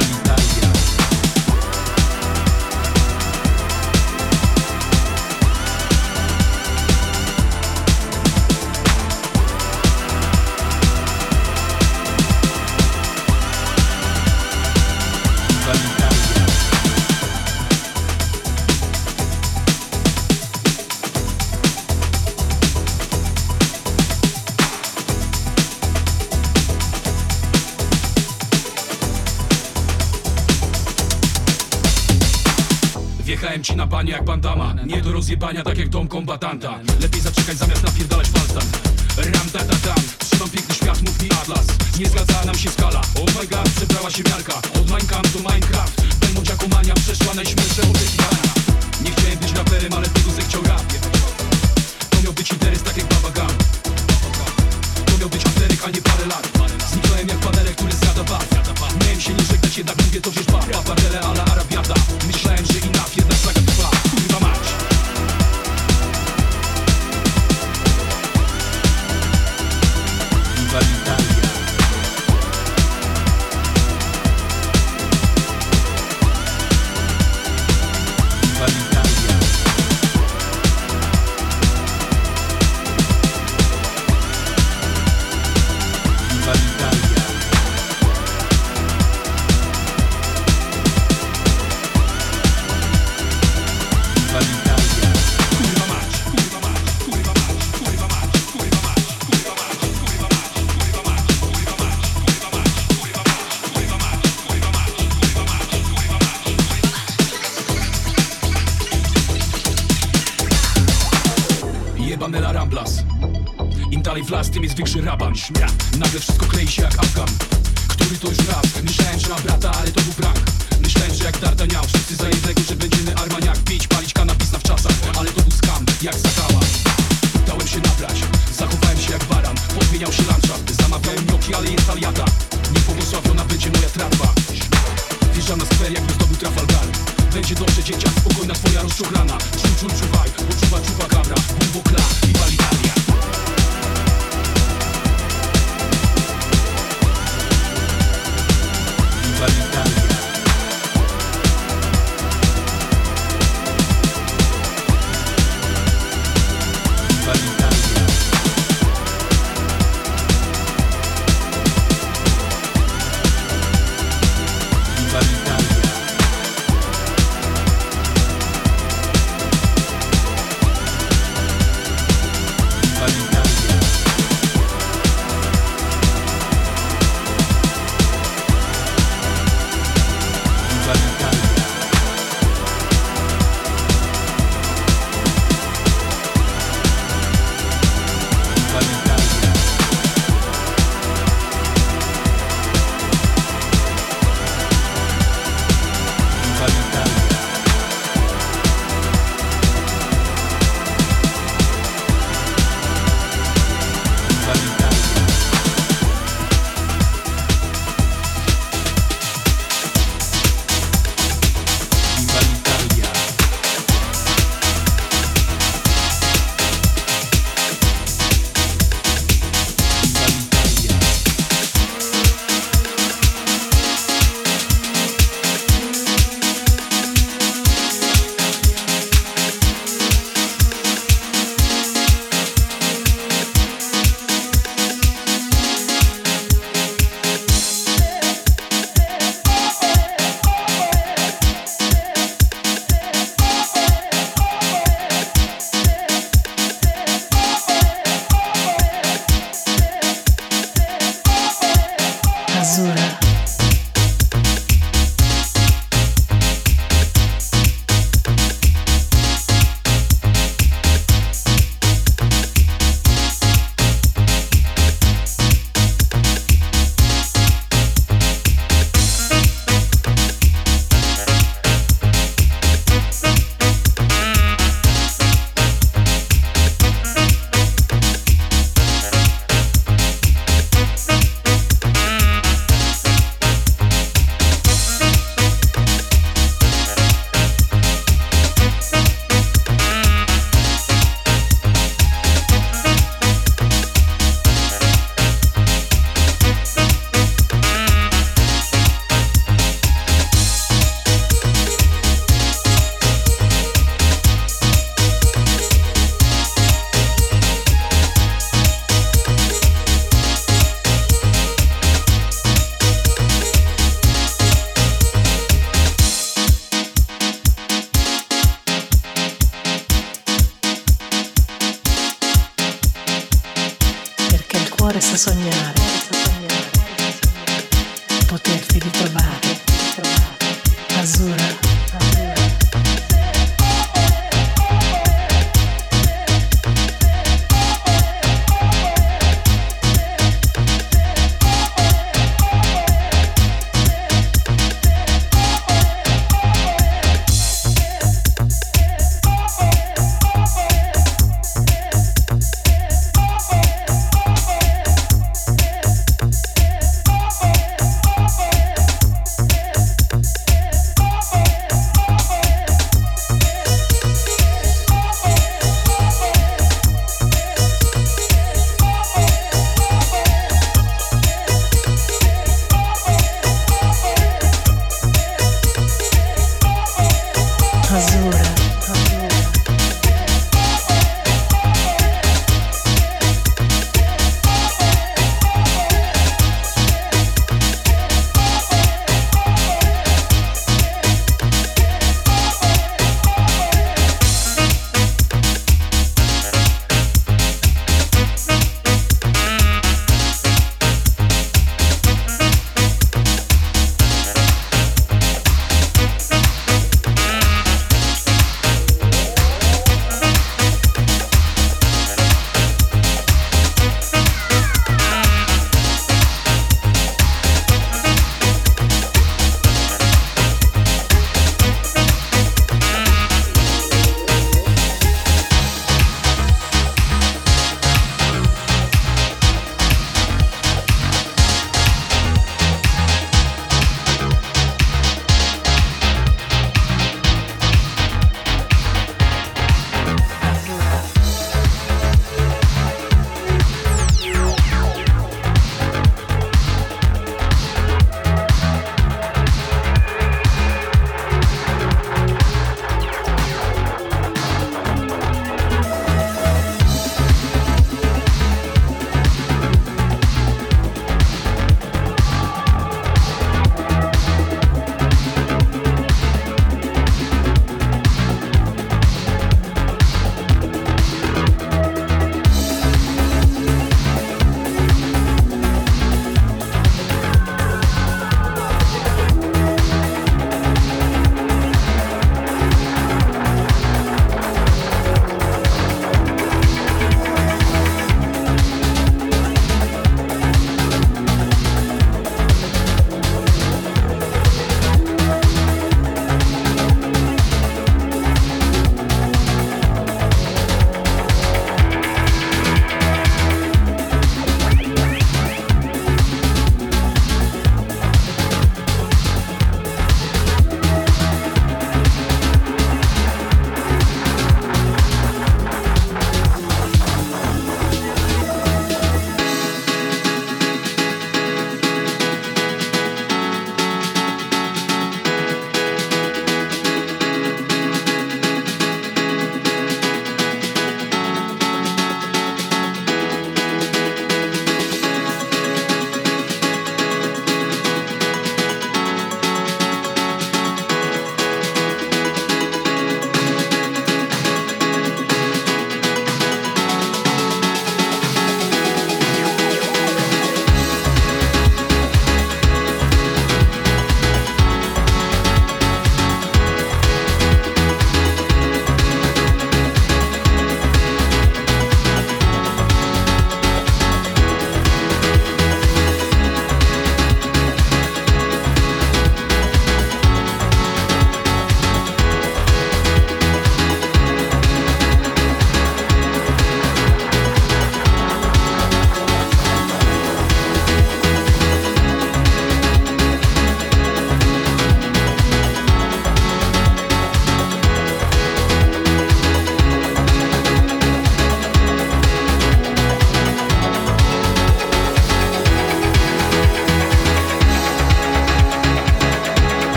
famille. Banie jak bandama Nie do rozjebania tak jak dom kombatanta. Lepiej zaczekać zamiast napierdalać falstant Ram ta ta tam Trzymam piękny świat, mów mi atlas. Nie zgadza nam się skala. Oh my god, przebrała się miarka. Od Minecraft do Minecraft mać. Jebane la Ramblas. Im dalej w las, tym jest większy raban. Nagle wszystko klei się jak Afgan. Który to już raz Myślałem, że mam brata, ale to był prank Myślałem, że jak Dardaniał Wszyscy za jednego, że będziemy Armaniak. Pić, palić kanabis na wczasach Ale to był skam, jak zakała. Dałem się nabrać, zachowałem się jak baran. Podmieniał się landschaft, zamawiałem nioki, ale jest aliata Niepobłogosławiona będzie moja tratwa Wjeżdżam na skwer, jakby zdobył Trafalgar Będzie dobrze, dzieciak, spokojna twoja rozczochrana Czuj, czuj, czuwaj, poczuwa, czuwa kabra Bumbo, kla i walitaria Viva sognare, poterti ritrovare, azzurra.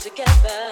Together.